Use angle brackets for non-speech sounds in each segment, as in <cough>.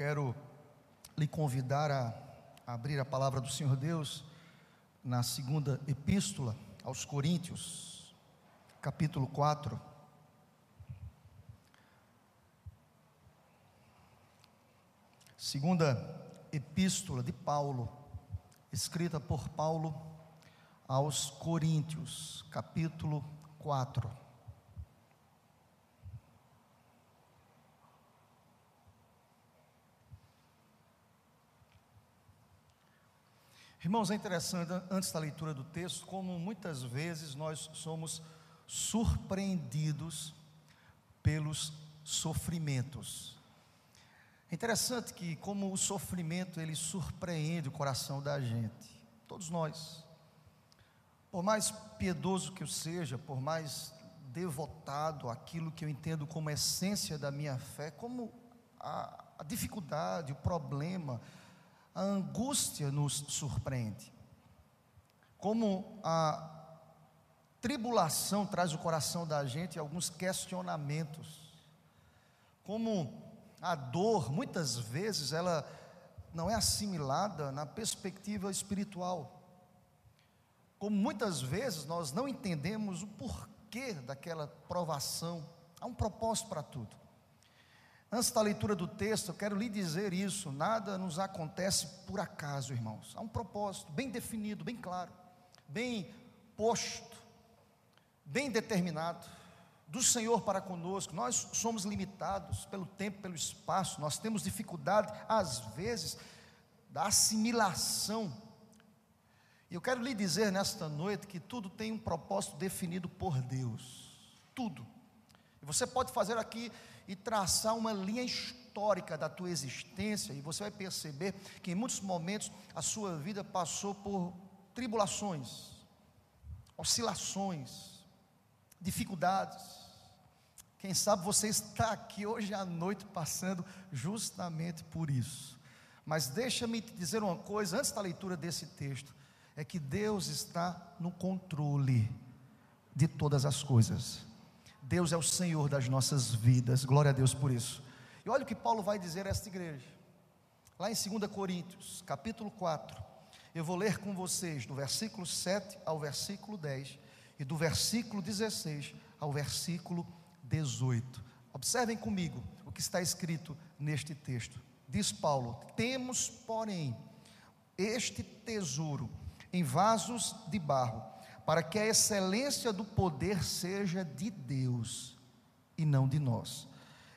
quero lhe convidar a abrir a palavra do Senhor Deus na segunda epístola aos Coríntios, capítulo 4. Segunda epístola de Paulo, escrita por Paulo aos Coríntios, capítulo 4. Irmãos, é interessante, antes da leitura do texto, como muitas vezes nós somos surpreendidos pelos sofrimentos. É interessante que como o sofrimento ele surpreende o coração da gente, todos nós. Por mais piedoso que eu seja, por mais devotado àquilo que eu entendo como essência da minha fé, como a, a dificuldade, o problema, a angústia nos surpreende. Como a tribulação traz o coração da gente alguns questionamentos. Como a dor, muitas vezes, ela não é assimilada na perspectiva espiritual. Como muitas vezes nós não entendemos o porquê daquela provação, há um propósito para tudo. Antes da leitura do texto, eu quero lhe dizer isso: nada nos acontece por acaso, irmãos. Há um propósito bem definido, bem claro, bem posto, bem determinado do Senhor para conosco. Nós somos limitados pelo tempo, pelo espaço, nós temos dificuldade, às vezes, da assimilação. E eu quero lhe dizer nesta noite que tudo tem um propósito definido por Deus. Tudo. E você pode fazer aqui e traçar uma linha histórica da tua existência, e você vai perceber que em muitos momentos a sua vida passou por tribulações, oscilações, dificuldades. Quem sabe você está aqui hoje à noite passando justamente por isso. Mas deixa-me te dizer uma coisa antes da leitura desse texto: é que Deus está no controle de todas as coisas. Deus é o Senhor das nossas vidas, glória a Deus por isso. E olha o que Paulo vai dizer a esta igreja, lá em 2 Coríntios, capítulo 4. Eu vou ler com vocês do versículo 7 ao versículo 10 e do versículo 16 ao versículo 18. Observem comigo o que está escrito neste texto. Diz Paulo: Temos, porém, este tesouro em vasos de barro para que a excelência do poder seja de Deus e não de nós.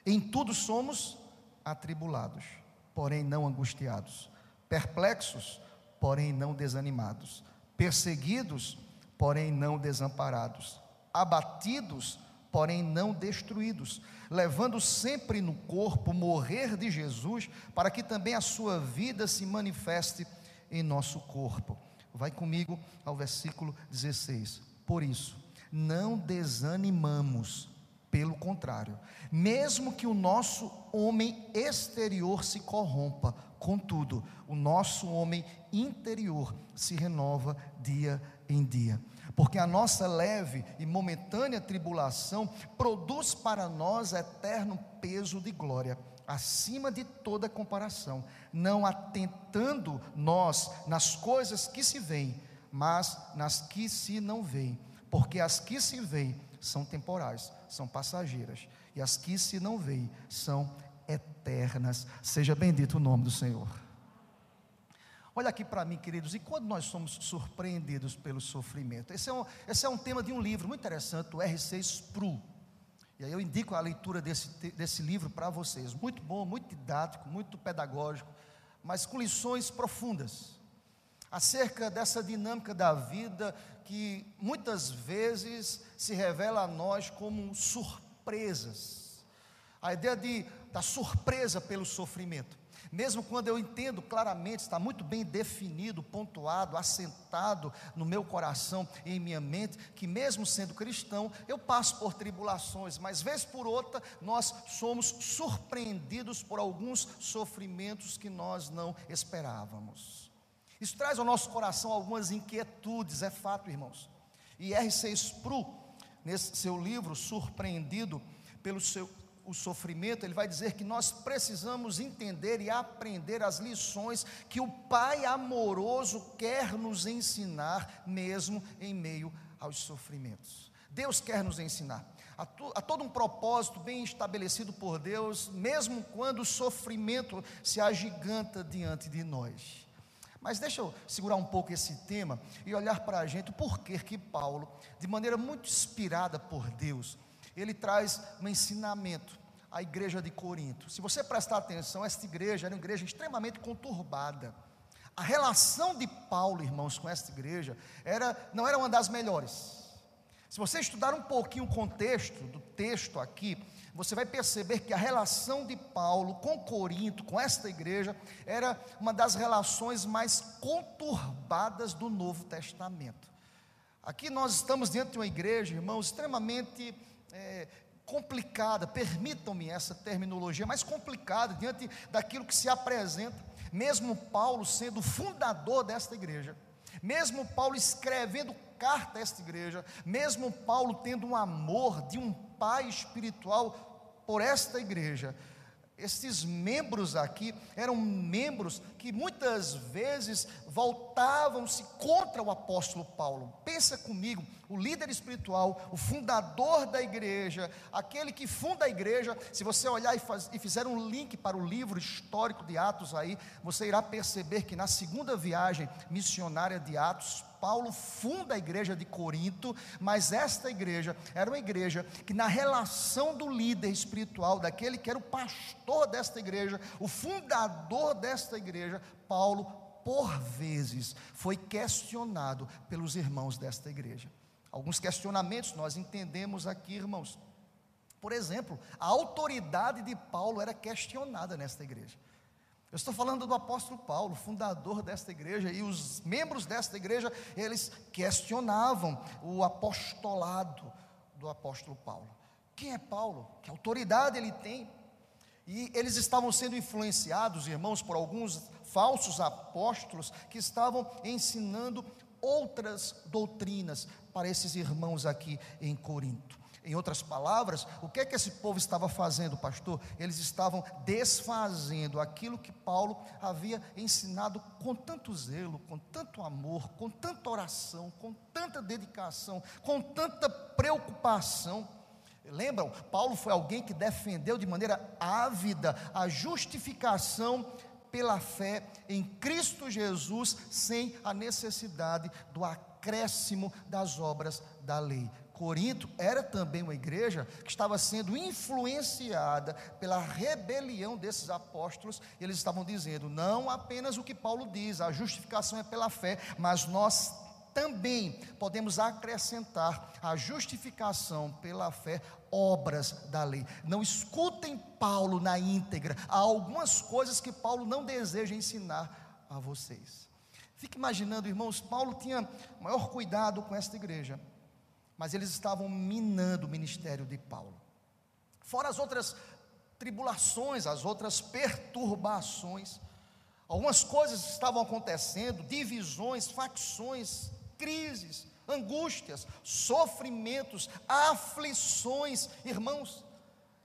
Em tudo somos atribulados, porém não angustiados, perplexos, porém não desanimados, perseguidos, porém não desamparados, abatidos, porém não destruídos, levando sempre no corpo morrer de Jesus, para que também a sua vida se manifeste em nosso corpo Vai comigo ao versículo 16. Por isso, não desanimamos, pelo contrário, mesmo que o nosso homem exterior se corrompa, contudo, o nosso homem interior se renova dia em dia. Porque a nossa leve e momentânea tribulação produz para nós eterno peso de glória acima de toda comparação, não atentando nós nas coisas que se veem, mas nas que se não veem, porque as que se veem são temporais, são passageiras, e as que se não veem são eternas. Seja bendito o nome do Senhor. Olha aqui para mim, queridos, e quando nós somos surpreendidos pelo sofrimento? Esse é um, esse é um tema de um livro muito interessante, o R.C. Spru e aí eu indico a leitura desse, desse livro para vocês. Muito bom, muito didático, muito pedagógico, mas com lições profundas acerca dessa dinâmica da vida que muitas vezes se revela a nós como surpresas. A ideia de, da surpresa pelo sofrimento. Mesmo quando eu entendo claramente, está muito bem definido, pontuado, assentado no meu coração e em minha mente, que mesmo sendo cristão, eu passo por tribulações, mas vez por outra nós somos surpreendidos por alguns sofrimentos que nós não esperávamos. Isso traz ao nosso coração algumas inquietudes, é fato, irmãos. E R.C. Spru, nesse seu livro, Surpreendido pelo seu o sofrimento, ele vai dizer que nós precisamos entender e aprender as lições que o Pai amoroso quer nos ensinar, mesmo em meio aos sofrimentos. Deus quer nos ensinar. Há, há todo um propósito bem estabelecido por Deus, mesmo quando o sofrimento se agiganta diante de nós. Mas deixa eu segurar um pouco esse tema e olhar para a gente o porquê que Paulo, de maneira muito inspirada por Deus, ele traz um ensinamento à igreja de Corinto. Se você prestar atenção, esta igreja era uma igreja extremamente conturbada. A relação de Paulo, irmãos, com esta igreja era, não era uma das melhores. Se você estudar um pouquinho o contexto do texto aqui, você vai perceber que a relação de Paulo com Corinto, com esta igreja, era uma das relações mais conturbadas do Novo Testamento. Aqui nós estamos diante de uma igreja, irmãos, extremamente é, complicada, permitam-me essa terminologia, mais complicada diante daquilo que se apresenta, mesmo Paulo sendo fundador desta igreja, mesmo Paulo escrevendo carta a esta igreja, mesmo Paulo tendo um amor de um pai espiritual por esta igreja, esses membros aqui eram membros que muitas vezes voltavam-se contra o apóstolo Paulo. Pensa comigo, o líder espiritual, o fundador da igreja, aquele que funda a igreja. Se você olhar e, faz, e fizer um link para o livro histórico de Atos aí, você irá perceber que na segunda viagem missionária de Atos, Paulo funda a igreja de Corinto, mas esta igreja era uma igreja que, na relação do líder espiritual, daquele que era o pastor desta igreja, o fundador desta igreja, Paulo, por vezes, foi questionado pelos irmãos desta igreja. Alguns questionamentos nós entendemos aqui, irmãos. Por exemplo, a autoridade de Paulo era questionada nesta igreja. Eu estou falando do apóstolo Paulo, fundador desta igreja, e os membros desta igreja, eles questionavam o apostolado do apóstolo Paulo. Quem é Paulo? Que autoridade ele tem? E eles estavam sendo influenciados, irmãos, por alguns falsos apóstolos que estavam ensinando outras doutrinas para esses irmãos aqui em Corinto. Em outras palavras, o que é que esse povo estava fazendo, pastor? Eles estavam desfazendo aquilo que Paulo havia ensinado com tanto zelo, com tanto amor, com tanta oração, com tanta dedicação, com tanta preocupação. Lembram? Paulo foi alguém que defendeu de maneira ávida a justificação pela fé em Cristo Jesus, sem a necessidade do acréscimo das obras da lei. Corinto era também uma igreja que estava sendo influenciada pela rebelião desses apóstolos, e eles estavam dizendo: não apenas o que Paulo diz, a justificação é pela fé, mas nós também podemos acrescentar a justificação pela fé, obras da lei. Não escutem Paulo na íntegra, há algumas coisas que Paulo não deseja ensinar a vocês. Fique imaginando, irmãos, Paulo tinha maior cuidado com esta igreja mas eles estavam minando o ministério de Paulo. Fora as outras tribulações, as outras perturbações, algumas coisas estavam acontecendo, divisões, facções, crises, angústias, sofrimentos, aflições, irmãos.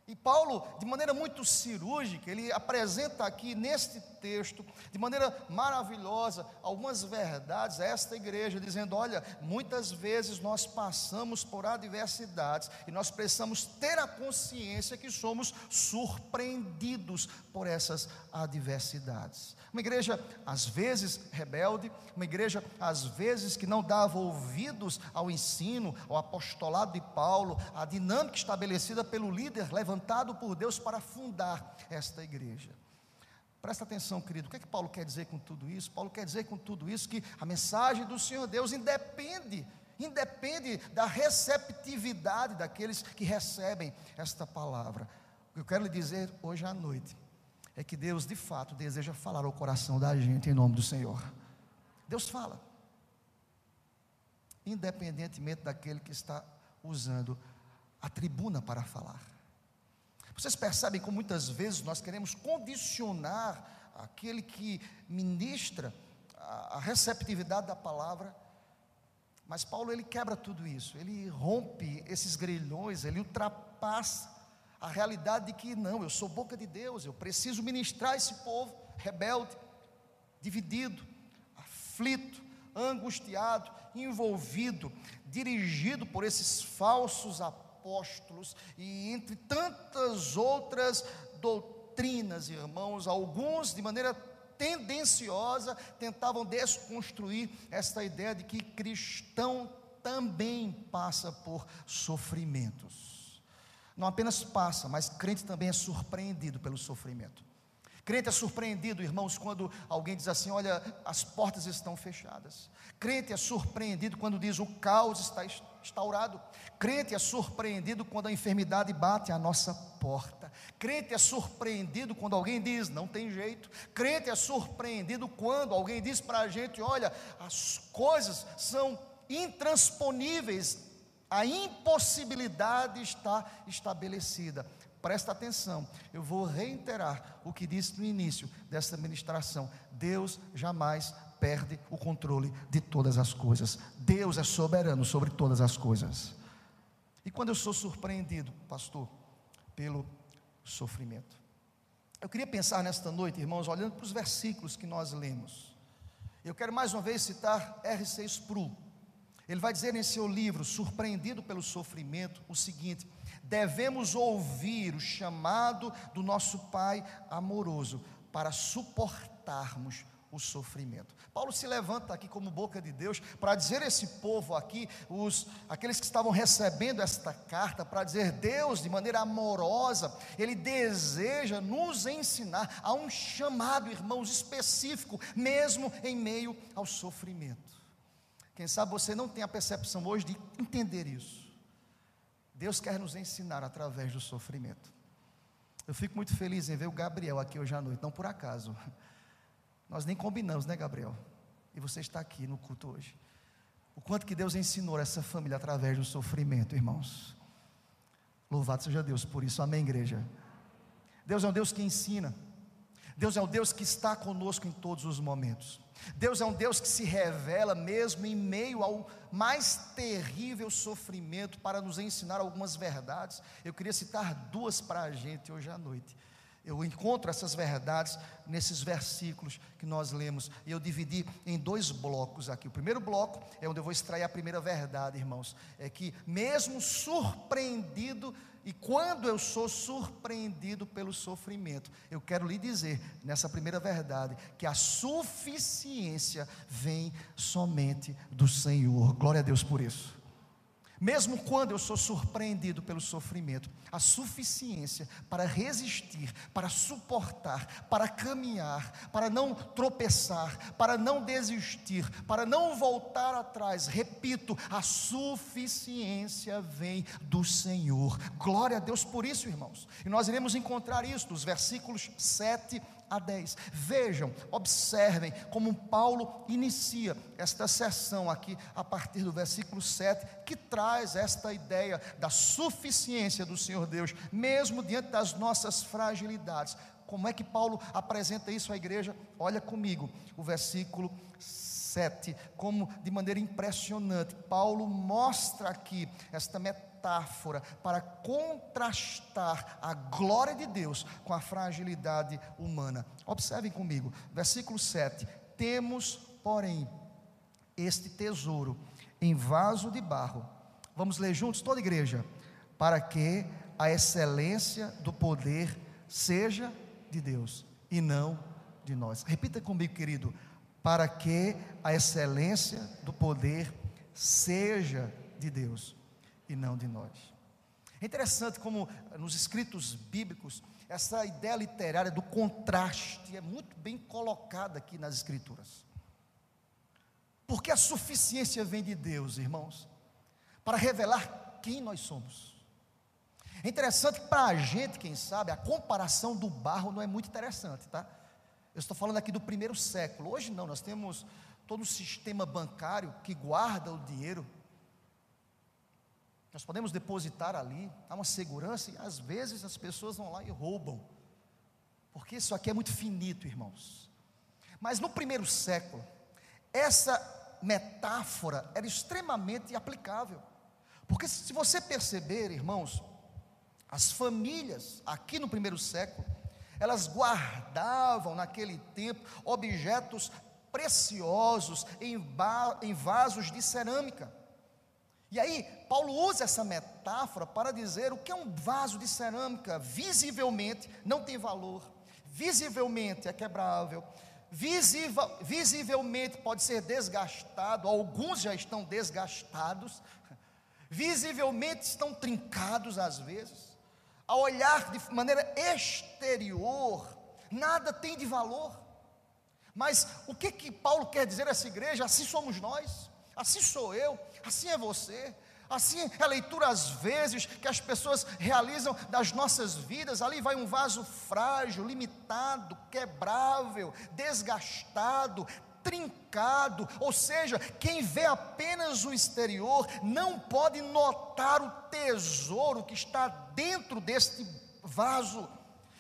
E Paulo, de maneira muito cirúrgica, ele apresenta aqui neste texto, de maneira maravilhosa, algumas verdades a esta igreja, dizendo: olha, muitas vezes nós passamos por adversidades e nós precisamos ter a consciência que somos surpreendidos por essas adversidades. Uma igreja, às vezes, rebelde, uma igreja, às vezes, que não dava ouvidos ao ensino, ao apostolado de Paulo, à dinâmica estabelecida pelo líder levantado por Deus para fundar esta igreja. Presta atenção, querido, o que é que Paulo quer dizer com tudo isso? Paulo quer dizer com tudo isso que a mensagem do Senhor Deus independe, independe da receptividade daqueles que recebem esta palavra. O que eu quero lhe dizer hoje à noite é que Deus de fato deseja falar ao coração da gente em nome do Senhor. Deus fala, independentemente daquele que está usando a tribuna para falar. Vocês percebem como muitas vezes nós queremos condicionar aquele que ministra a receptividade da palavra, mas Paulo ele quebra tudo isso, ele rompe esses grilhões, ele ultrapassa a realidade de que não, eu sou boca de Deus, eu preciso ministrar esse povo rebelde, dividido, aflito, angustiado, envolvido, dirigido por esses falsos apóstolos e entre tantas outras doutrinas, irmãos, alguns de maneira tendenciosa tentavam desconstruir esta ideia de que cristão também passa por sofrimentos. Não apenas passa, mas crente também é surpreendido pelo sofrimento. Crente é surpreendido, irmãos, quando alguém diz assim: Olha, as portas estão fechadas. Crente é surpreendido quando diz: O caos está instaurado. Crente é surpreendido quando a enfermidade bate à nossa porta. Crente é surpreendido quando alguém diz: Não tem jeito. Crente é surpreendido quando alguém diz para a gente: Olha, as coisas são intransponíveis, a impossibilidade está estabelecida. Presta atenção, eu vou reiterar o que disse no início dessa ministração: Deus jamais perde o controle de todas as coisas. Deus é soberano sobre todas as coisas. E quando eu sou surpreendido, pastor, pelo sofrimento. Eu queria pensar nesta noite, irmãos, olhando para os versículos que nós lemos. Eu quero mais uma vez citar R.C. Sproul. Ele vai dizer em seu livro, Surpreendido pelo Sofrimento, o seguinte: devemos ouvir o chamado do nosso Pai amoroso para suportarmos o sofrimento. Paulo se levanta aqui como boca de Deus para dizer esse povo aqui, os aqueles que estavam recebendo esta carta, para dizer Deus de maneira amorosa, ele deseja nos ensinar a um chamado, irmãos, específico, mesmo em meio ao sofrimento. Quem sabe você não tem a percepção hoje de entender isso. Deus quer nos ensinar através do sofrimento. Eu fico muito feliz em ver o Gabriel aqui hoje à noite, não por acaso. <laughs> Nós nem combinamos, né, Gabriel? E você está aqui no culto hoje. O quanto que Deus ensinou essa família através do sofrimento, irmãos. Louvado seja Deus por isso, amém, igreja. Deus é um Deus que ensina. Deus é um Deus que está conosco em todos os momentos. Deus é um Deus que se revela mesmo em meio ao mais terrível sofrimento para nos ensinar algumas verdades. Eu queria citar duas para a gente hoje à noite. Eu encontro essas verdades nesses versículos que nós lemos, e eu dividi em dois blocos aqui. O primeiro bloco é onde eu vou extrair a primeira verdade, irmãos, é que mesmo surpreendido e quando eu sou surpreendido pelo sofrimento, eu quero lhe dizer, nessa primeira verdade, que a suficiência vem somente do Senhor. Glória a Deus por isso. Mesmo quando eu sou surpreendido pelo sofrimento, a suficiência para resistir, para suportar, para caminhar, para não tropeçar, para não desistir, para não voltar atrás, repito, a suficiência vem do Senhor. Glória a Deus por isso, irmãos. E nós iremos encontrar isso nos versículos 7 a 10. Vejam, observem como Paulo inicia esta sessão aqui a partir do versículo 7, que traz esta ideia da suficiência do Senhor Deus, mesmo diante das nossas fragilidades. Como é que Paulo apresenta isso à igreja? Olha comigo, o versículo 7, como de maneira impressionante, Paulo mostra aqui esta metáfora metáfora para contrastar a glória de Deus com a fragilidade humana. Observem comigo, versículo 7: Temos, porém, este tesouro em vaso de barro. Vamos ler juntos, toda igreja. Para que a excelência do poder seja de Deus e não de nós. Repita comigo, querido. Para que a excelência do poder seja de Deus e não de nós. É interessante como nos escritos bíblicos, essa ideia literária do contraste é muito bem colocada aqui nas escrituras. Porque a suficiência vem de Deus, irmãos, para revelar quem nós somos. É interessante para a gente, quem sabe, a comparação do barro não é muito interessante, tá? Eu estou falando aqui do primeiro século. Hoje não, nós temos todo o sistema bancário que guarda o dinheiro nós podemos depositar ali, há uma segurança, e às vezes as pessoas vão lá e roubam, porque isso aqui é muito finito, irmãos. Mas no primeiro século, essa metáfora era extremamente aplicável, porque se você perceber, irmãos, As famílias, aqui no primeiro século, elas guardavam naquele tempo objetos preciosos em, em vasos de cerâmica. E aí, Paulo usa essa metáfora para dizer o que é um vaso de cerâmica. Visivelmente não tem valor, visivelmente é quebrável, visiva, visivelmente pode ser desgastado, alguns já estão desgastados, visivelmente estão trincados às vezes. A olhar de maneira exterior, nada tem de valor. Mas o que que Paulo quer dizer a essa igreja? Assim somos nós, assim sou eu, assim é você. Assim é a leitura às vezes que as pessoas realizam das nossas vidas. Ali vai um vaso frágil, limitado, quebrável, desgastado, trincado. Ou seja, quem vê apenas o exterior não pode notar o tesouro que está dentro deste vaso.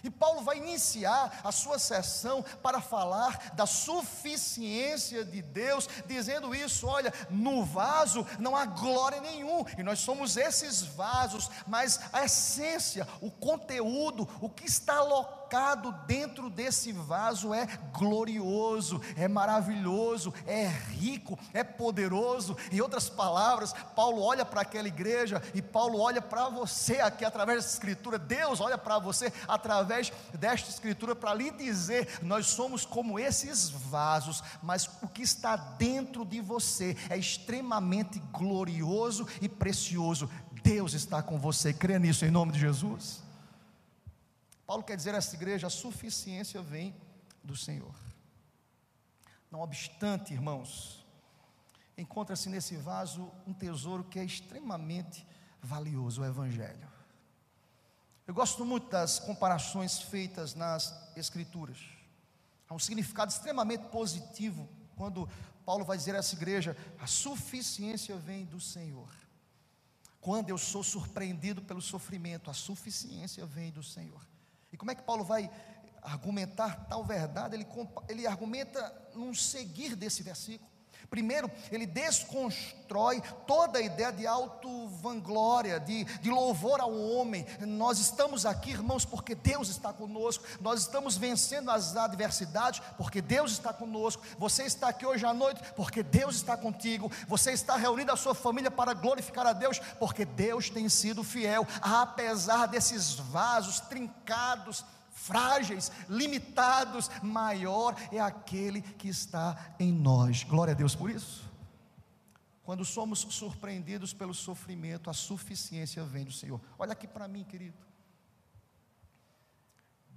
E Paulo vai iniciar a sua sessão para falar da suficiência de Deus, dizendo isso: olha, no vaso não há glória nenhum, e nós somos esses vasos, mas a essência, o conteúdo, o que está alocado colocado dentro desse vaso é glorioso, é maravilhoso, é rico, é poderoso. Em outras palavras, Paulo olha para aquela igreja e Paulo olha para você aqui através dessa escritura. Deus olha para você através desta escritura para lhe dizer: nós somos como esses vasos, mas o que está dentro de você é extremamente glorioso e precioso. Deus está com você, crê nisso em nome de Jesus. Paulo quer dizer a essa igreja: a suficiência vem do Senhor. Não obstante, irmãos, encontra-se nesse vaso um tesouro que é extremamente valioso, o Evangelho. Eu gosto muito das comparações feitas nas Escrituras. Há um significado extremamente positivo quando Paulo vai dizer a essa igreja: a suficiência vem do Senhor. Quando eu sou surpreendido pelo sofrimento, a suficiência vem do Senhor. Como é que Paulo vai argumentar tal verdade? Ele, ele argumenta num seguir desse versículo. Primeiro, ele desconstrói toda a ideia de auto-vanglória, de, de louvor ao homem. Nós estamos aqui, irmãos, porque Deus está conosco. Nós estamos vencendo as adversidades, porque Deus está conosco. Você está aqui hoje à noite, porque Deus está contigo. Você está reunido a sua família para glorificar a Deus, porque Deus tem sido fiel, apesar desses vasos trincados frágeis, limitados, maior é aquele que está em nós. Glória a Deus por isso. Quando somos surpreendidos pelo sofrimento, a suficiência vem do Senhor. Olha aqui para mim, querido.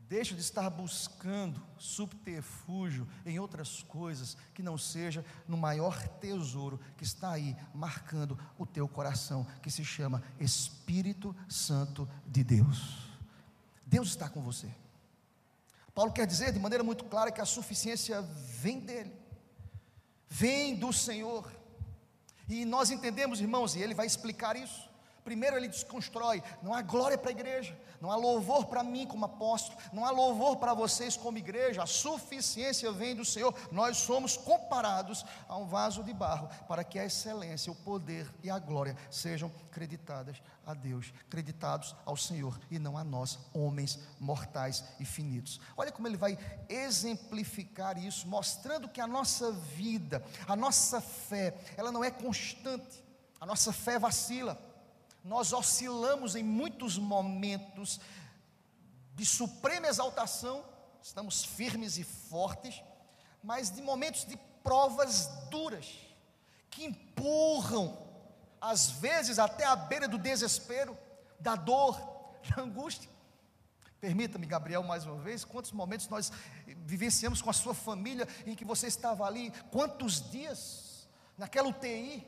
Deixa de estar buscando subterfúgio em outras coisas que não seja no maior tesouro que está aí marcando o teu coração, que se chama Espírito Santo de Deus. Deus está com você. Paulo quer dizer de maneira muito clara que a suficiência vem dele, vem do Senhor. E nós entendemos, irmãos, e ele vai explicar isso. Primeiro ele desconstrói, não há glória para a igreja, não há louvor para mim como apóstolo, não há louvor para vocês como igreja, a suficiência vem do Senhor. Nós somos comparados a um vaso de barro, para que a excelência, o poder e a glória sejam creditadas a Deus, creditados ao Senhor e não a nós, homens mortais e finitos. Olha como ele vai exemplificar isso, mostrando que a nossa vida, a nossa fé, ela não é constante, a nossa fé vacila nós oscilamos em muitos momentos de suprema exaltação, estamos firmes e fortes, mas de momentos de provas duras, que empurram, às vezes até à beira do desespero, da dor, <laughs> da angústia. Permita-me, Gabriel, mais uma vez, quantos momentos nós vivenciamos com a sua família em que você estava ali, quantos dias naquela UTI,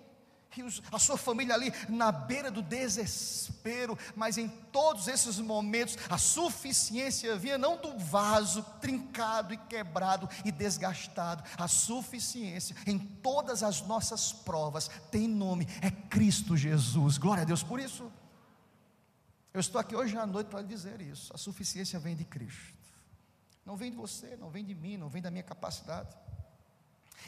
a sua família ali na beira do desespero, mas em todos esses momentos a suficiência vinha não do vaso trincado e quebrado e desgastado, a suficiência em todas as nossas provas tem nome, é Cristo Jesus. Glória a Deus por isso. Eu estou aqui hoje à noite para dizer isso. A suficiência vem de Cristo. Não vem de você, não vem de mim, não vem da minha capacidade.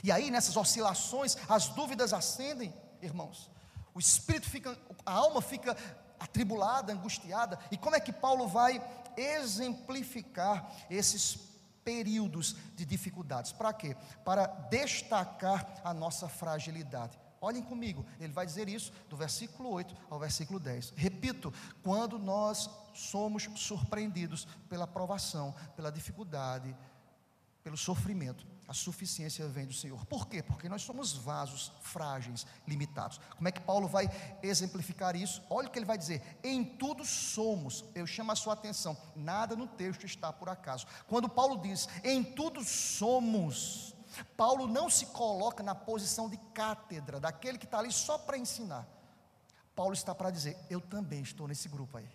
E aí, nessas oscilações, as dúvidas acendem irmãos. O espírito fica, a alma fica atribulada, angustiada. E como é que Paulo vai exemplificar esses períodos de dificuldades? Para quê? Para destacar a nossa fragilidade. Olhem comigo, ele vai dizer isso do versículo 8 ao versículo 10. Repito, quando nós somos surpreendidos pela provação, pela dificuldade, pelo sofrimento, a suficiência vem do Senhor. Por quê? Porque nós somos vasos frágeis, limitados. Como é que Paulo vai exemplificar isso? Olha o que ele vai dizer: em tudo somos. Eu chamo a sua atenção, nada no texto está por acaso. Quando Paulo diz em tudo somos, Paulo não se coloca na posição de cátedra, daquele que está ali só para ensinar. Paulo está para dizer: eu também estou nesse grupo aí.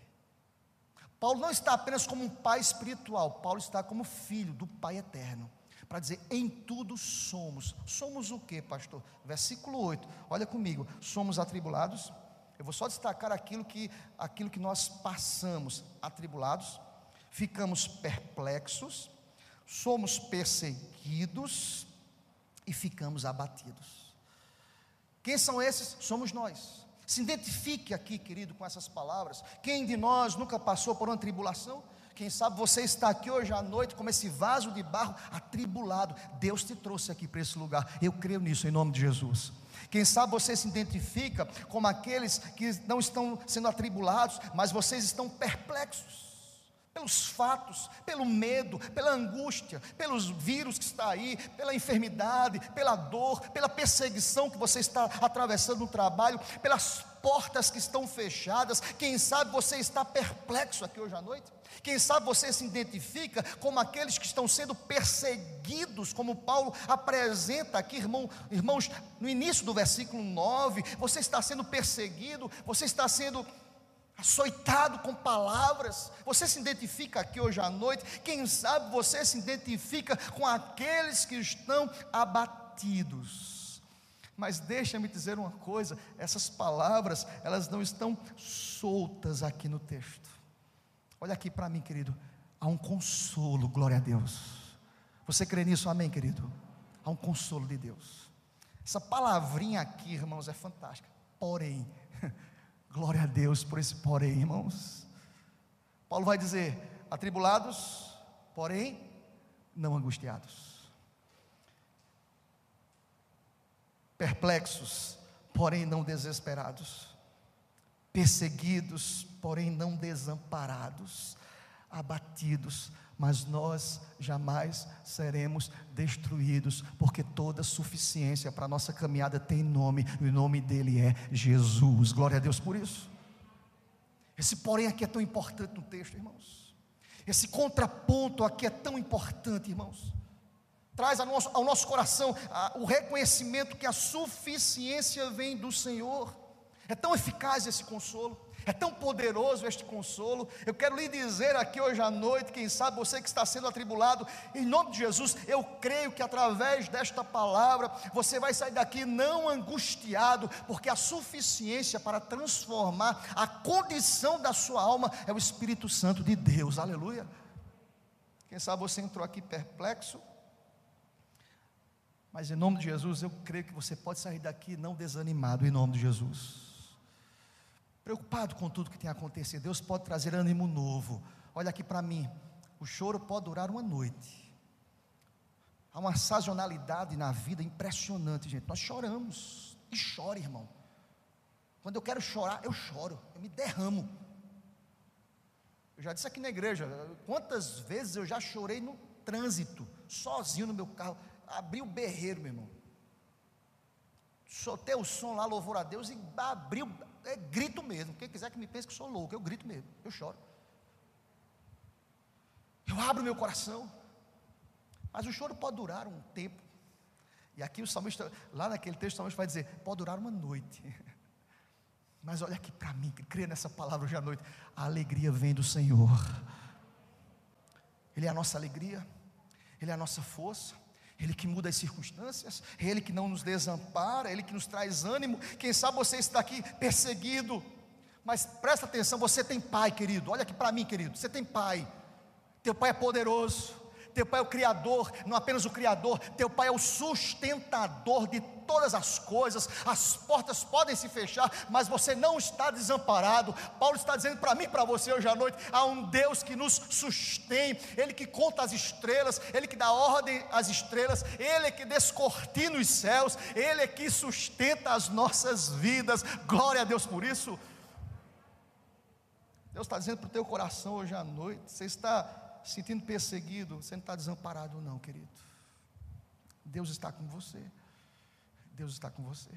Paulo não está apenas como um pai espiritual, Paulo está como filho do Pai eterno para dizer: em tudo somos. Somos o que, pastor? Versículo 8, olha comigo: somos atribulados. Eu vou só destacar aquilo que, aquilo que nós passamos, atribulados, ficamos perplexos, somos perseguidos e ficamos abatidos. Quem são esses? Somos nós. Se identifique aqui, querido, com essas palavras. Quem de nós nunca passou por uma tribulação? Quem sabe você está aqui hoje à noite como esse vaso de barro atribulado. Deus te trouxe aqui para esse lugar. Eu creio nisso em nome de Jesus. Quem sabe você se identifica como aqueles que não estão sendo atribulados, mas vocês estão perplexos pelos fatos, pelo medo, pela angústia, pelos vírus que está aí, pela enfermidade, pela dor, pela perseguição que você está atravessando no trabalho, pelas portas que estão fechadas. Quem sabe você está perplexo aqui hoje à noite? Quem sabe você se identifica como aqueles que estão sendo perseguidos, como Paulo apresenta aqui, irmão, irmãos, no início do versículo 9, você está sendo perseguido, você está sendo açoitado com palavras. Você se identifica aqui hoje à noite. Quem sabe você se identifica com aqueles que estão abatidos. Mas deixa-me dizer uma coisa: essas palavras, elas não estão soltas aqui no texto. Olha aqui para mim, querido. Há um consolo, glória a Deus. Você crê nisso, amém, querido? Há um consolo de Deus. Essa palavrinha aqui, irmãos, é fantástica. Porém, <laughs> glória a Deus por esse porém, irmãos. Paulo vai dizer: atribulados, porém não angustiados. Perplexos, porém não desesperados perseguidos, porém não desamparados, abatidos, mas nós jamais seremos destruídos, porque toda suficiência para a nossa caminhada tem nome, e o nome dele é Jesus. Glória a Deus por isso. Esse porém aqui é tão importante no texto, irmãos. Esse contraponto aqui é tão importante, irmãos. Traz ao nosso, ao nosso coração a, o reconhecimento que a suficiência vem do Senhor. É tão eficaz esse consolo, é tão poderoso este consolo. Eu quero lhe dizer aqui hoje à noite, quem sabe você que está sendo atribulado, em nome de Jesus, eu creio que através desta palavra você vai sair daqui não angustiado, porque a suficiência para transformar a condição da sua alma é o Espírito Santo de Deus. Aleluia. Quem sabe você entrou aqui perplexo, mas em nome de Jesus, eu creio que você pode sair daqui não desanimado, em nome de Jesus preocupado com tudo que tem acontecido. Deus pode trazer ânimo novo. Olha aqui para mim, o choro pode durar uma noite. Há uma sazonalidade na vida impressionante, gente. Nós choramos. E chora, irmão. Quando eu quero chorar, eu choro, eu me derramo. Eu já disse aqui na igreja, quantas vezes eu já chorei no trânsito, sozinho no meu carro, abri o berreiro, meu irmão. Soltei o som lá, louvor a Deus, e abri o, é grito mesmo. Quem quiser que me pense que sou louco, eu grito mesmo, eu choro. Eu abro meu coração. Mas o choro pode durar um tempo. E aqui o salmista, lá naquele texto, o salmista vai dizer: pode durar uma noite. <laughs> Mas olha aqui para mim, que crê nessa palavra hoje à noite. A alegria vem do Senhor. Ele é a nossa alegria, Ele é a nossa força. Ele que muda as circunstâncias, Ele que não nos desampara, Ele que nos traz ânimo. Quem sabe você está aqui perseguido, mas presta atenção: você tem pai, querido. Olha aqui para mim, querido. Você tem pai, teu pai é poderoso, Teu pai é o criador, não apenas o criador, teu pai é o sustentador de todas as coisas. As portas podem se fechar, mas você não está desamparado. Paulo está dizendo para mim, para você hoje à noite, há um Deus que nos sustém, ele que conta as estrelas, ele que dá ordem às estrelas, ele que descortina os céus, ele que sustenta as nossas vidas. Glória a Deus por isso. Deus está dizendo para o teu coração hoje à noite: você está sentindo perseguido, você não está desamparado, não, querido. Deus está com você. Deus está com você.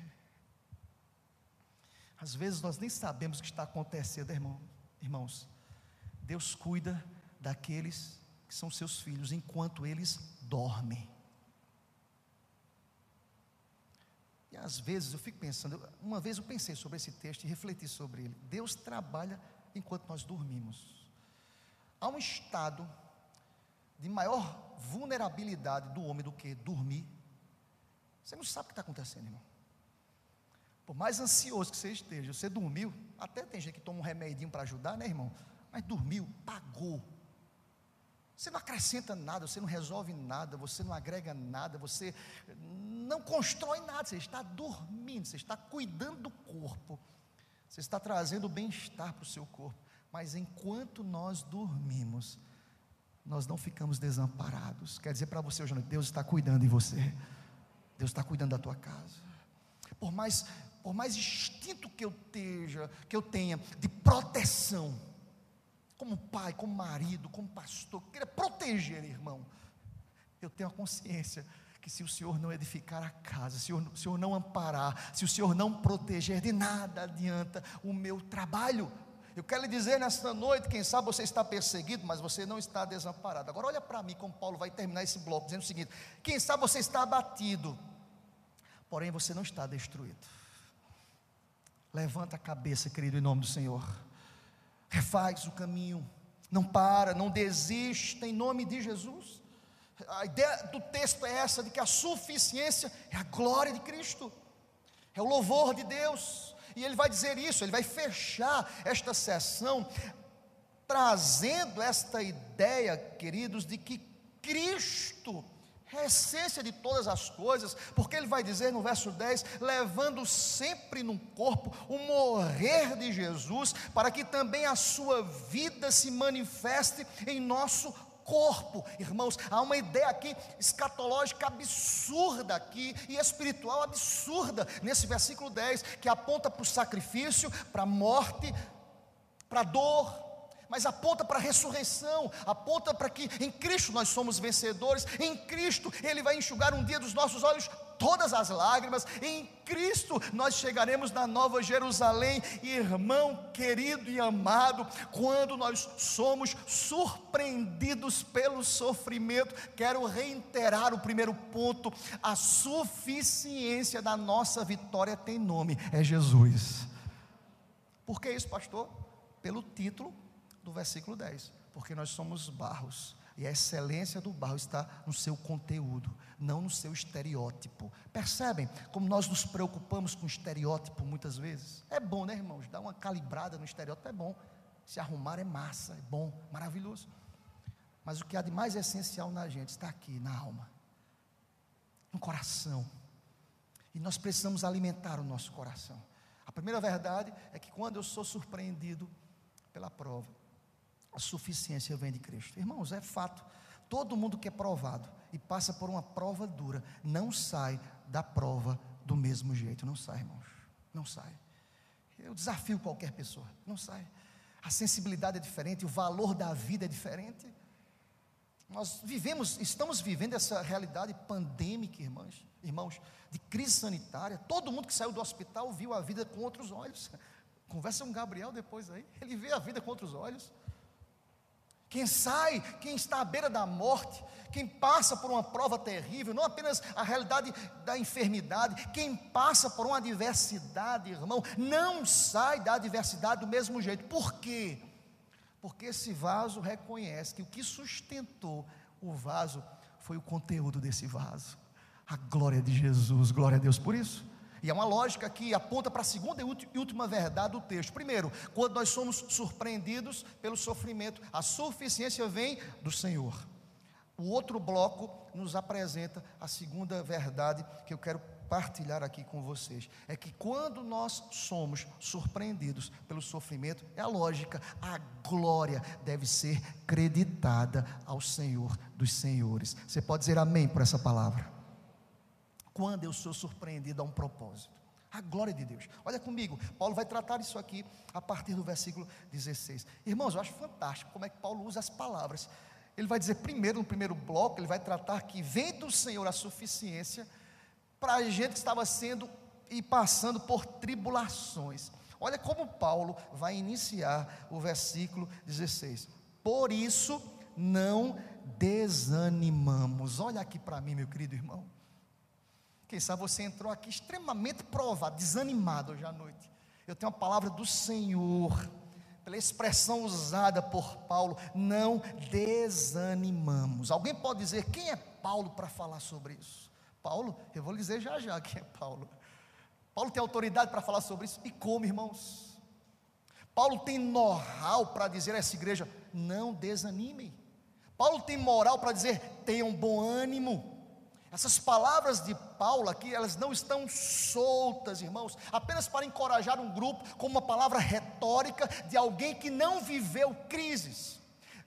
Às vezes nós nem sabemos o que está acontecendo, irmão, irmãos. Deus cuida daqueles que são seus filhos enquanto eles dormem. E às vezes eu fico pensando, uma vez eu pensei sobre esse texto e refleti sobre ele. Deus trabalha enquanto nós dormimos. Há um estado de maior vulnerabilidade do homem do que dormir. Você não sabe o que está acontecendo, irmão. Por mais ansioso que você esteja, você dormiu, até tem gente que toma um remedinho para ajudar, né, irmão? Mas dormiu, pagou. Você não acrescenta nada, você não resolve nada, você não agrega nada, você não constrói nada, você está dormindo, você está cuidando do corpo. Você está trazendo bem-estar para o seu corpo. Mas enquanto nós dormimos, nós não ficamos desamparados. Quer dizer para você hoje, Deus está cuidando de você. Deus está cuidando da tua casa. Por mais, por mais instinto que eu esteja, que eu tenha de proteção, como pai, como marido, como pastor, queira proteger, irmão. Eu tenho a consciência que se o Senhor não edificar a casa, se o Senhor, se o Senhor não amparar, se o Senhor não proteger, de nada adianta o meu trabalho. Eu quero lhe dizer nesta noite, quem sabe você está perseguido, mas você não está desamparado. Agora olha para mim como Paulo vai terminar esse bloco dizendo o seguinte: quem sabe você está abatido, porém você não está destruído. Levanta a cabeça, querido, em nome do Senhor. Refaz o caminho. Não para, não desista em nome de Jesus. A ideia do texto é essa: de que a suficiência é a glória de Cristo, é o louvor de Deus. E ele vai dizer isso, ele vai fechar esta sessão trazendo esta ideia, queridos, de que Cristo é a essência de todas as coisas, porque ele vai dizer no verso 10: levando sempre no corpo o morrer de Jesus, para que também a sua vida se manifeste em nosso corpo, irmãos, há uma ideia aqui escatológica absurda aqui e espiritual absurda. Nesse versículo 10, que aponta para o sacrifício, para a morte, para a dor, mas aponta para a ressurreição, aponta para que em Cristo nós somos vencedores, em Cristo Ele vai enxugar um dia dos nossos olhos todas as lágrimas, em Cristo nós chegaremos na Nova Jerusalém, irmão querido e amado, quando nós somos surpreendidos pelo sofrimento. Quero reiterar o primeiro ponto: a suficiência da nossa vitória tem nome, é Jesus. Por que isso, pastor? Pelo título do versículo 10. Porque nós somos barros. E a excelência do barro está no seu conteúdo, não no seu estereótipo. Percebem como nós nos preocupamos com estereótipo muitas vezes? É bom, né, irmãos? Dar uma calibrada no estereótipo é bom. Se arrumar é massa, é bom, maravilhoso. Mas o que há de mais essencial na gente está aqui, na alma, no coração. E nós precisamos alimentar o nosso coração. A primeira verdade é que quando eu sou surpreendido pela prova, a suficiência vem de Cristo. Irmãos, é fato. Todo mundo que é provado e passa por uma prova dura, não sai da prova do mesmo jeito. Não sai, irmãos. Não sai. Eu desafio qualquer pessoa. Não sai. A sensibilidade é diferente, o valor da vida é diferente. Nós vivemos, estamos vivendo essa realidade pandêmica, irmãos, irmãos, de crise sanitária. Todo mundo que saiu do hospital viu a vida com outros olhos. <laughs> Conversa com Gabriel depois aí, ele vê a vida com outros olhos. Quem sai, quem está à beira da morte, quem passa por uma prova terrível, não apenas a realidade da enfermidade, quem passa por uma adversidade, irmão, não sai da adversidade do mesmo jeito. Por quê? Porque esse vaso reconhece que o que sustentou o vaso foi o conteúdo desse vaso. A glória de Jesus, glória a Deus por isso. E é uma lógica que aponta para a segunda e última verdade do texto. Primeiro, quando nós somos surpreendidos pelo sofrimento, a suficiência vem do Senhor. O outro bloco nos apresenta a segunda verdade que eu quero partilhar aqui com vocês. É que quando nós somos surpreendidos pelo sofrimento, é a lógica, a glória deve ser creditada ao Senhor dos Senhores. Você pode dizer amém por essa palavra? Quando eu sou surpreendido a um propósito. A glória de Deus. Olha comigo, Paulo vai tratar isso aqui a partir do versículo 16. Irmãos, eu acho fantástico como é que Paulo usa as palavras. Ele vai dizer primeiro, no primeiro bloco, ele vai tratar que vem do Senhor a suficiência para a gente que estava sendo e passando por tribulações. Olha como Paulo vai iniciar o versículo 16. Por isso não desanimamos. Olha aqui para mim, meu querido irmão. Quem sabe você entrou aqui extremamente provado, desanimado hoje à noite. Eu tenho a palavra do Senhor pela expressão usada por Paulo, não desanimamos. Alguém pode dizer quem é Paulo para falar sobre isso? Paulo, eu vou dizer já já quem é Paulo. Paulo tem autoridade para falar sobre isso e como, irmãos? Paulo tem know-how para dizer a essa igreja: não desanimem. Paulo tem moral para dizer: tenham bom ânimo. Essas palavras de Paulo aqui, elas não estão soltas, irmãos, apenas para encorajar um grupo, como uma palavra retórica de alguém que não viveu crises,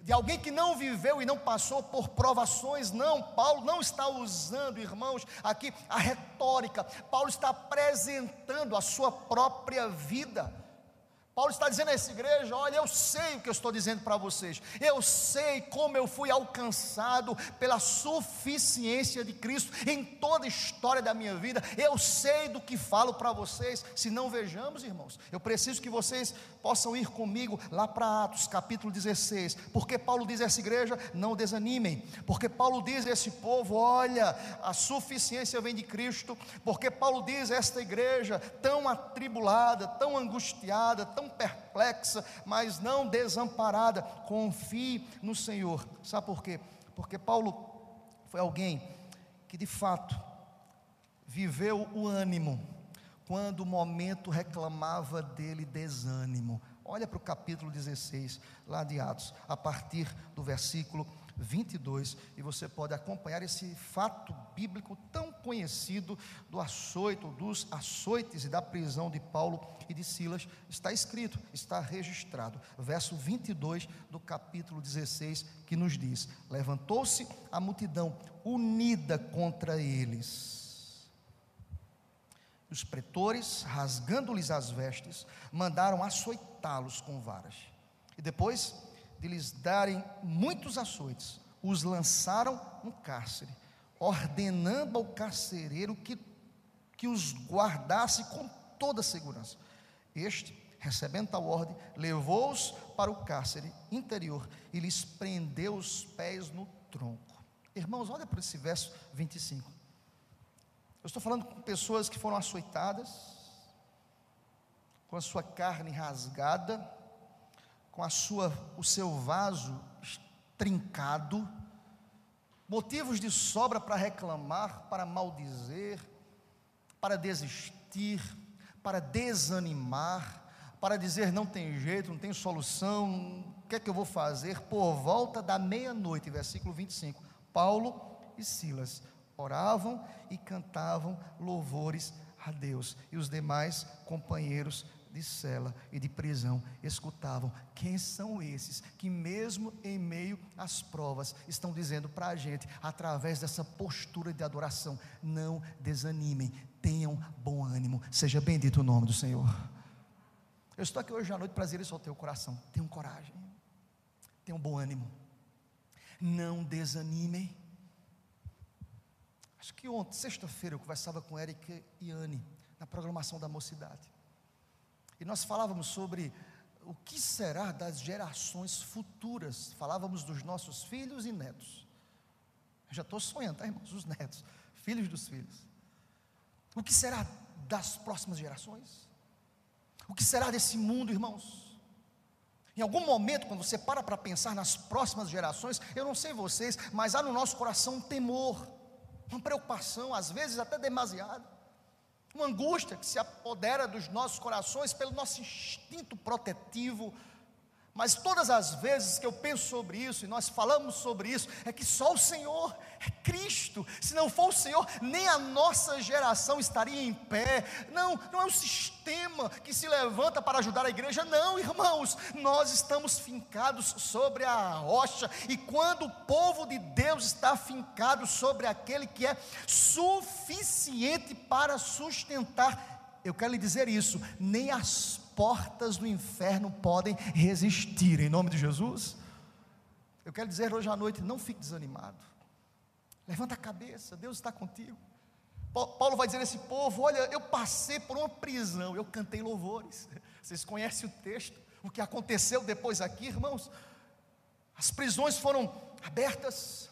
de alguém que não viveu e não passou por provações. Não, Paulo não está usando, irmãos, aqui a retórica, Paulo está apresentando a sua própria vida. Paulo está dizendo a essa igreja: olha, eu sei o que eu estou dizendo para vocês, eu sei como eu fui alcançado pela suficiência de Cristo em toda a história da minha vida, eu sei do que falo para vocês. Se não vejamos, irmãos, eu preciso que vocês possam ir comigo lá para Atos capítulo 16, porque Paulo diz a essa igreja: não desanimem, porque Paulo diz a esse povo: olha, a suficiência vem de Cristo, porque Paulo diz a esta igreja tão atribulada, tão angustiada, tão perplexa, mas não desamparada. Confie no Senhor. Sabe por quê? Porque Paulo foi alguém que de fato viveu o ânimo quando o momento reclamava dele desânimo. Olha para o capítulo 16, lá de Atos, a partir do versículo 22, e você pode acompanhar esse fato bíblico tão conhecido do açoito, dos açoites e da prisão de Paulo e de Silas. Está escrito, está registrado. Verso 22 do capítulo 16, que nos diz: Levantou-se a multidão unida contra eles. Os pretores, rasgando-lhes as vestes, mandaram açoitá-los com varas. E depois de lhes darem muitos açoites, os lançaram no cárcere, ordenando ao carcereiro que, que os guardasse com toda segurança. Este, recebendo tal ordem, levou-os para o cárcere interior e lhes prendeu os pés no tronco. Irmãos, olha para esse verso 25. Eu estou falando com pessoas que foram açoitadas, com a sua carne rasgada, com a sua, o seu vaso trincado, motivos de sobra para reclamar, para maldizer, para desistir, para desanimar, para dizer não tem jeito, não tem solução, o que é que eu vou fazer? Por volta da meia-noite, versículo 25, Paulo e Silas oravam e cantavam louvores a Deus, e os demais companheiros de cela e de prisão escutavam. Quem são esses que, mesmo em meio às provas, estão dizendo para a gente, através dessa postura de adoração: não desanimem, tenham bom ânimo, seja bendito o nome do Senhor. Eu estou aqui hoje à noite para dizer isso ao teu coração: tenham coragem, tenham bom ânimo, não desanimem. Acho que ontem, sexta-feira, eu conversava com Eric e Anne na programação da mocidade. E nós falávamos sobre o que será das gerações futuras. Falávamos dos nossos filhos e netos. Eu já estou sonhando, tá, irmãos? Os netos, filhos dos filhos. O que será das próximas gerações? O que será desse mundo, irmãos? Em algum momento, quando você para para pensar nas próximas gerações, eu não sei vocês, mas há no nosso coração um temor, uma preocupação, às vezes até demasiado uma angústia que se apodera dos nossos corações pelo nosso instinto protetivo, Mas todas as vezes que eu penso sobre isso e nós falamos sobre isso, é que só o Senhor é Cristo. Se não for o Senhor, nem a nossa geração estaria em pé. Não, não é o sistema que se levanta para ajudar a igreja, não, irmãos. Nós estamos fincados sobre a rocha, e quando o povo de Deus está fincado sobre aquele que é suficiente para sustentar, eu quero lhe dizer isso, nem as portas do inferno podem resistir, em nome de Jesus. Eu quero dizer hoje à noite: não fique desanimado, levanta a cabeça, Deus está contigo. Paulo vai dizer a esse povo: Olha, eu passei por uma prisão, eu cantei louvores. <laughs> Vocês conhecem o texto, o que aconteceu depois aqui, irmãos? As prisões foram abertas,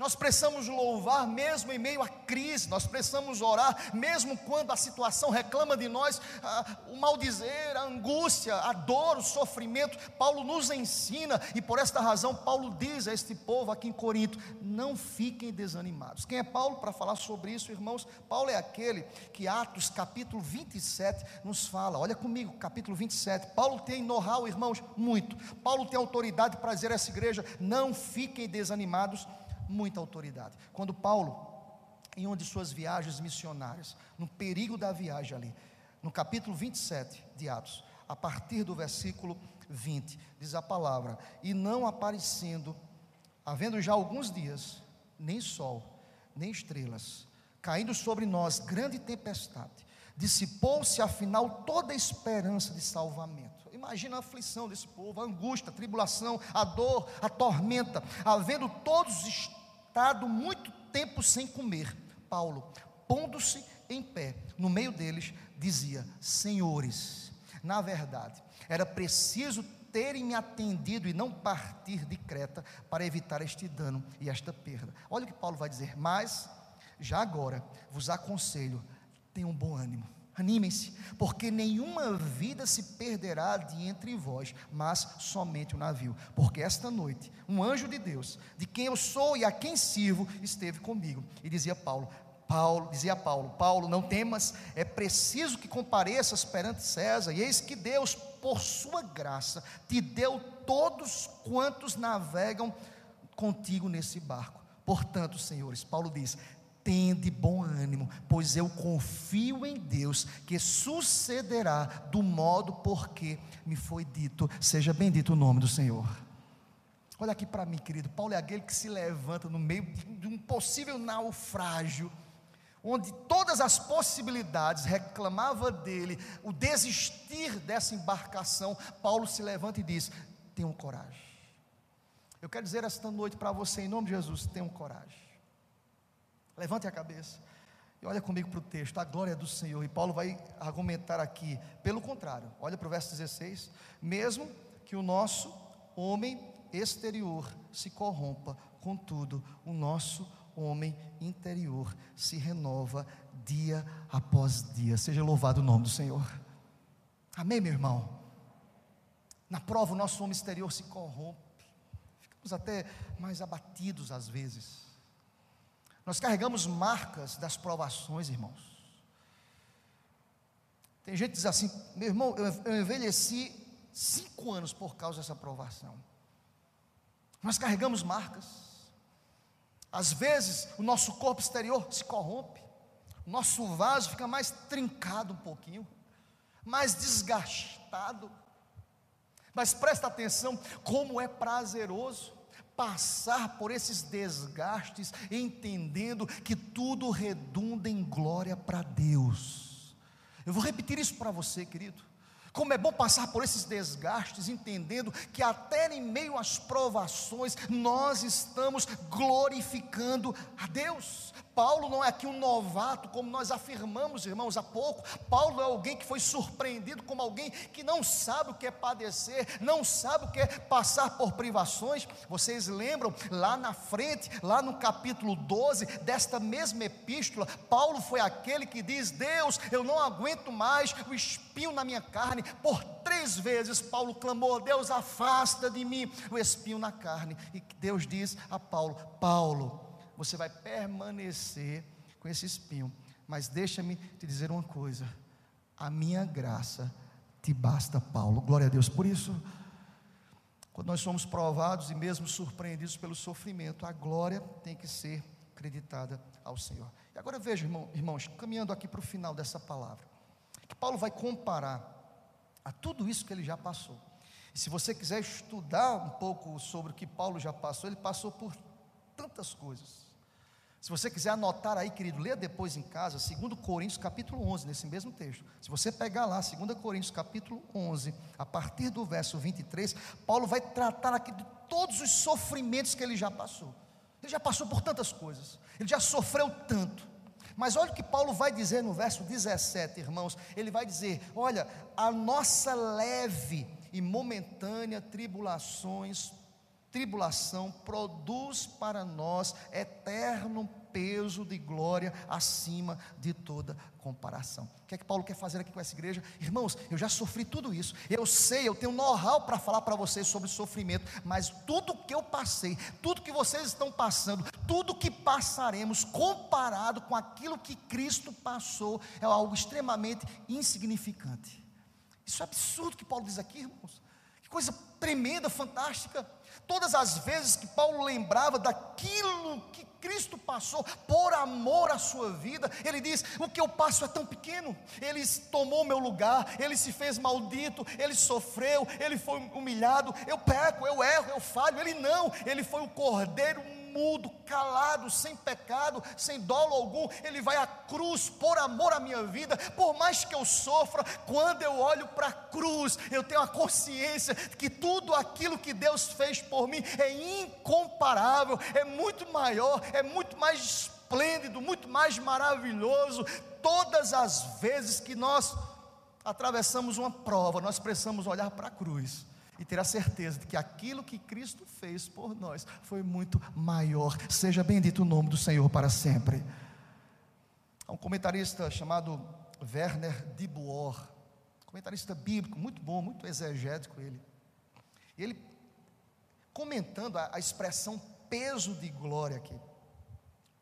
nós precisamos louvar mesmo em meio à crise, nós precisamos orar mesmo quando a situação reclama de nós ah, o maldizer, a angústia, a dor, o sofrimento. Paulo nos ensina e por esta razão Paulo diz a este povo aqui em Corinto: não fiquem desanimados. Quem é Paulo para falar sobre isso, irmãos? Paulo é aquele que Atos capítulo 27 nos fala. Olha comigo, capítulo 27. Paulo tem know-how, irmãos, muito. Paulo tem autoridade para dizer a essa igreja: não fiquem desanimados muita autoridade. Quando Paulo, em uma de suas viagens missionárias, no perigo da viagem ali, no capítulo 27 de Atos, a partir do versículo 20, diz a palavra: E não aparecendo, havendo já alguns dias, nem sol, nem estrelas, caindo sobre nós grande tempestade, dissipou-se afinal toda a esperança de salvamento. Imagina a aflição desse povo, a angústia, a tribulação, a dor, a tormenta, havendo todos estado muito tempo sem comer. Paulo, pondo-se em pé, no meio deles, dizia: Senhores, na verdade, era preciso terem me atendido e não partir de Creta para evitar este dano e esta perda. Olha o que Paulo vai dizer, mas já agora vos aconselho, tenham bom ânimo Animem-se, porque nenhuma vida se perderá de entre vós, mas somente o navio. Porque esta noite, um anjo de Deus, de quem eu sou e a quem sirvo, esteve comigo. E dizia Paulo: Paulo, dizia Paulo, Paulo, não temas, é preciso que compareças perante César, e eis que Deus, por sua graça, te deu todos quantos navegam contigo nesse barco. Portanto, senhores, Paulo diz: tende bom ânimo, pois eu confio em Deus que sucederá do modo porque me foi dito. Seja bendito o nome do Senhor. Olha aqui para mim, querido. Paulo é aquele que se levanta no meio de um possível naufrágio, onde todas as possibilidades reclamava dele, o desistir dessa embarcação. Paulo se levanta e diz: Tenham coragem. Eu quero dizer esta noite para você, em nome de Jesus: tenham coragem. Levante a cabeça e olha comigo para o texto, a glória do Senhor. E Paulo vai argumentar aqui, pelo contrário, olha para o verso 16: mesmo que o nosso homem exterior se corrompa, contudo, o nosso homem interior se renova dia após dia. Seja louvado o nome do Senhor. Amém, meu irmão? Na prova, o nosso homem exterior se corrompe, ficamos até mais abatidos às vezes. Nós carregamos marcas das provações, irmãos. Tem gente que diz assim: meu irmão, eu envelheci cinco anos por causa dessa provação. Nós carregamos marcas. Às vezes, o nosso corpo exterior se corrompe, o nosso vaso fica mais trincado um pouquinho, mais desgastado. Mas presta atenção, como é prazeroso passar por esses desgastes, entendendo que tudo redunda em glória para Deus. Eu vou repetir isso para você, querido. Como é bom passar por esses desgastes, entendendo que até em meio às provações nós estamos glorificando a Deus. Paulo não é aqui um novato, como nós afirmamos, irmãos, há pouco. Paulo é alguém que foi surpreendido como alguém que não sabe o que é padecer, não sabe o que é passar por privações. Vocês lembram lá na frente, lá no capítulo 12 desta mesma epístola, Paulo foi aquele que diz: Deus, eu não aguento mais o espinho na minha carne. Por três vezes Paulo clamou: Deus, afasta de mim o espinho na carne. E Deus diz a Paulo: Paulo, você vai permanecer com esse espinho. Mas deixa-me te dizer uma coisa: a minha graça te basta, Paulo. Glória a Deus por isso. Quando nós somos provados e mesmo surpreendidos pelo sofrimento, a glória tem que ser acreditada ao Senhor. E agora veja, irmão, irmãos, caminhando aqui para o final dessa palavra, que Paulo vai comparar a tudo isso que ele já passou. E se você quiser estudar um pouco sobre o que Paulo já passou, ele passou por tantas coisas. Se você quiser anotar aí, querido, leia depois em casa, 2 Coríntios capítulo 11, nesse mesmo texto. Se você pegar lá, 2 Coríntios capítulo 11, a partir do verso 23, Paulo vai tratar aqui de todos os sofrimentos que ele já passou. Ele já passou por tantas coisas, ele já sofreu tanto. Mas olha o que Paulo vai dizer no verso 17, irmãos. Ele vai dizer: Olha, a nossa leve e momentânea tribulações tribulação produz para nós eterno peso de glória acima de toda comparação. O que é que Paulo quer fazer aqui com essa igreja? Irmãos, eu já sofri tudo isso. Eu sei, eu tenho know-how para falar para vocês sobre sofrimento, mas tudo que eu passei, tudo que vocês estão passando, tudo que passaremos comparado com aquilo que Cristo passou, é algo extremamente insignificante. Isso é absurdo que Paulo diz aqui, irmãos. Coisa tremenda, fantástica. Todas as vezes que Paulo lembrava daquilo que Cristo passou por amor à sua vida, ele diz: O que eu passo é tão pequeno. Ele tomou meu lugar, ele se fez maldito, ele sofreu, ele foi humilhado. Eu peco, eu erro, eu falho. Ele não, ele foi o cordeiro mudo, calado, sem pecado, sem dolo algum, ele vai à cruz por amor à minha vida, por mais que eu sofra, quando eu olho para a cruz, eu tenho a consciência que tudo aquilo que Deus fez por mim é incomparável, é muito maior, é muito mais esplêndido, muito mais maravilhoso. Todas as vezes que nós atravessamos uma prova, nós precisamos olhar para a cruz e ter a certeza de que aquilo que Cristo fez por nós foi muito maior. Seja bendito o nome do Senhor para sempre. Há um comentarista chamado Werner de Boer, comentarista bíblico, muito bom, muito exegético ele. Ele comentando a, a expressão peso de glória aqui.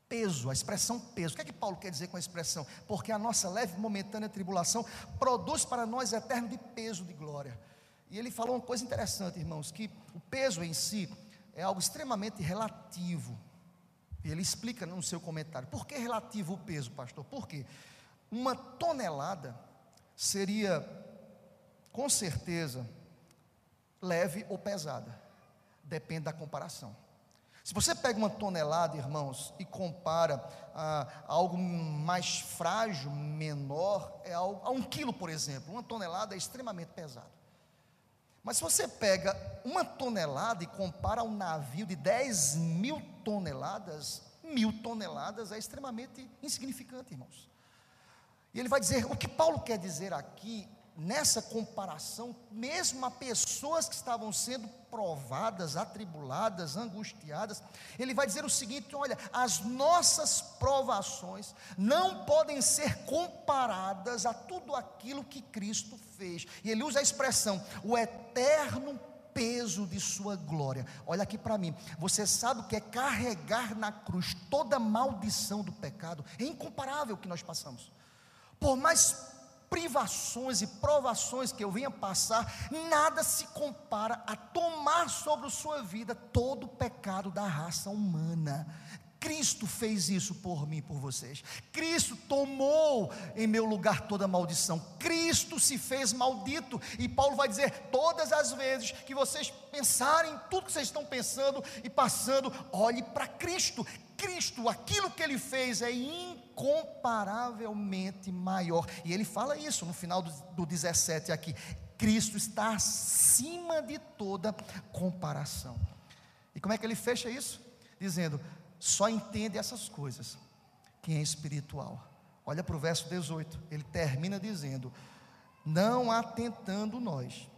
Peso, a expressão peso. O que é que Paulo quer dizer com a expressão? Porque a nossa leve momentânea tribulação produz para nós eterno de peso de glória. E ele falou uma coisa interessante, irmãos, que o peso em si é algo extremamente relativo. E ele explica no seu comentário. Por que relativo o peso, pastor? Porque uma tonelada seria, com certeza, leve ou pesada. Depende da comparação. Se você pega uma tonelada, irmãos, e compara a, a algo mais frágil, menor, é algo, a um quilo, por exemplo, uma tonelada é extremamente pesado. Mas se você pega uma tonelada e compara um navio de 10 mil toneladas, mil toneladas é extremamente insignificante, irmãos. E ele vai dizer: o que Paulo quer dizer aqui nessa comparação, mesmo a pessoas que estavam sendo provadas, atribuladas, angustiadas, ele vai dizer o seguinte: olha, as nossas provações não podem ser comparadas a tudo aquilo que Cristo fez. E ele usa a expressão, o eterno peso de sua glória. Olha aqui para mim. Você sabe o que é carregar na cruz toda maldição do pecado? É incomparável o que nós passamos. Por mais privações e provações que eu venha passar, nada se compara a tomar sobre sua vida todo o pecado da raça humana. Cristo fez isso por mim, por vocês. Cristo tomou em meu lugar toda maldição. Cristo se fez maldito. E Paulo vai dizer: todas as vezes que vocês pensarem tudo que vocês estão pensando e passando, olhe para Cristo. Cristo, aquilo que ele fez é incomparavelmente maior. E ele fala isso no final do, do 17 aqui. Cristo está acima de toda comparação. E como é que ele fecha isso? Dizendo: só entende essas coisas quem é espiritual. Olha para o verso 18, ele termina dizendo: Não atentando nós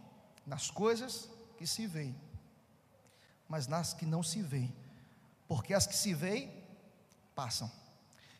nas coisas que se veem, mas nas que não se veem porque as que se veem passam,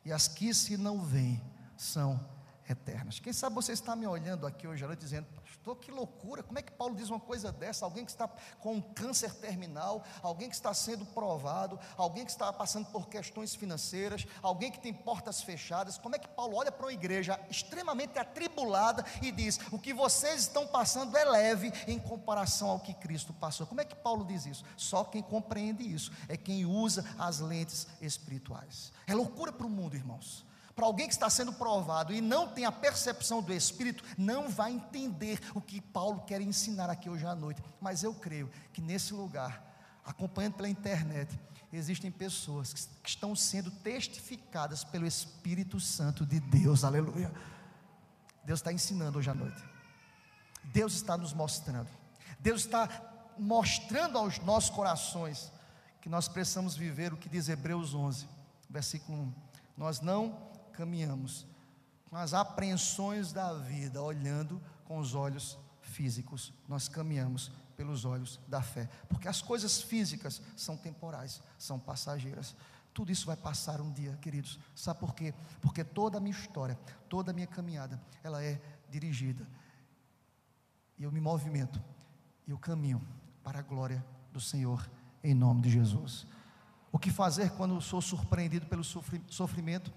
e as que se não veem são eternas. Quem sabe você está me olhando aqui hoje à dizendo, pastor, que loucura, como é que Paulo diz uma coisa dessa? Alguém que está com um câncer terminal, alguém que está sendo provado, alguém que está passando por questões financeiras, alguém que tem portas fechadas, como é que Paulo olha para uma igreja extremamente atribulada e diz: o que vocês estão passando é leve em comparação ao que Cristo passou? Como é que Paulo diz isso? Só quem compreende isso é quem usa as lentes espirituais. É loucura para o mundo, irmãos para alguém que está sendo provado e não tem a percepção do Espírito, não vai entender o que Paulo quer ensinar aqui hoje à noite. Mas eu creio que nesse lugar, acompanhando pela internet, existem pessoas que estão sendo testificadas pelo Espírito Santo de Deus, aleluia. Deus está ensinando hoje à noite, Deus está nos mostrando, Deus está mostrando aos nossos corações que nós precisamos viver o que diz Hebreus 11, versículo 1. Nós não caminhamos com as apreensões da vida, olhando com os olhos físicos, nós caminhamos pelos olhos da fé, porque as coisas físicas são temporais, são passageiras. Tudo isso vai passar um dia, queridos. Sabe por quê? Porque toda a minha história, toda a minha caminhada, ela é dirigida. E eu me movimento, e eu caminho para a glória do Senhor, em nome de Jesus. O que fazer quando sou surpreendido pelo sofrimento?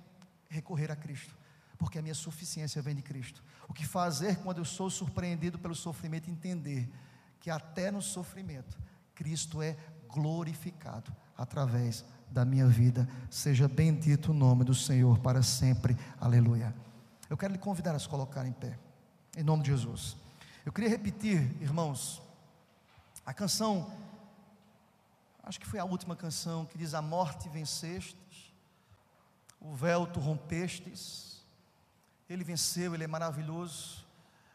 Recorrer a Cristo, porque a minha suficiência vem de Cristo. O que fazer quando eu sou surpreendido pelo sofrimento? Entender que até no sofrimento, Cristo é glorificado através da minha vida. Seja bendito o nome do Senhor para sempre. Aleluia. Eu quero lhe convidar a se colocar em pé, em nome de Jesus. Eu queria repetir, irmãos, a canção, acho que foi a última canção que diz: A morte venceste o véu tu rompestes, ele venceu, ele é maravilhoso,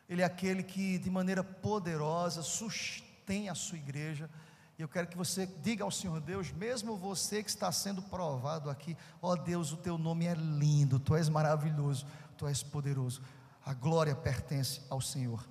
ele é aquele que de maneira poderosa sustém a sua igreja. E eu quero que você diga ao Senhor Deus, mesmo você que está sendo provado aqui, ó oh Deus, o teu nome é lindo, tu és maravilhoso, tu és poderoso. A glória pertence ao Senhor.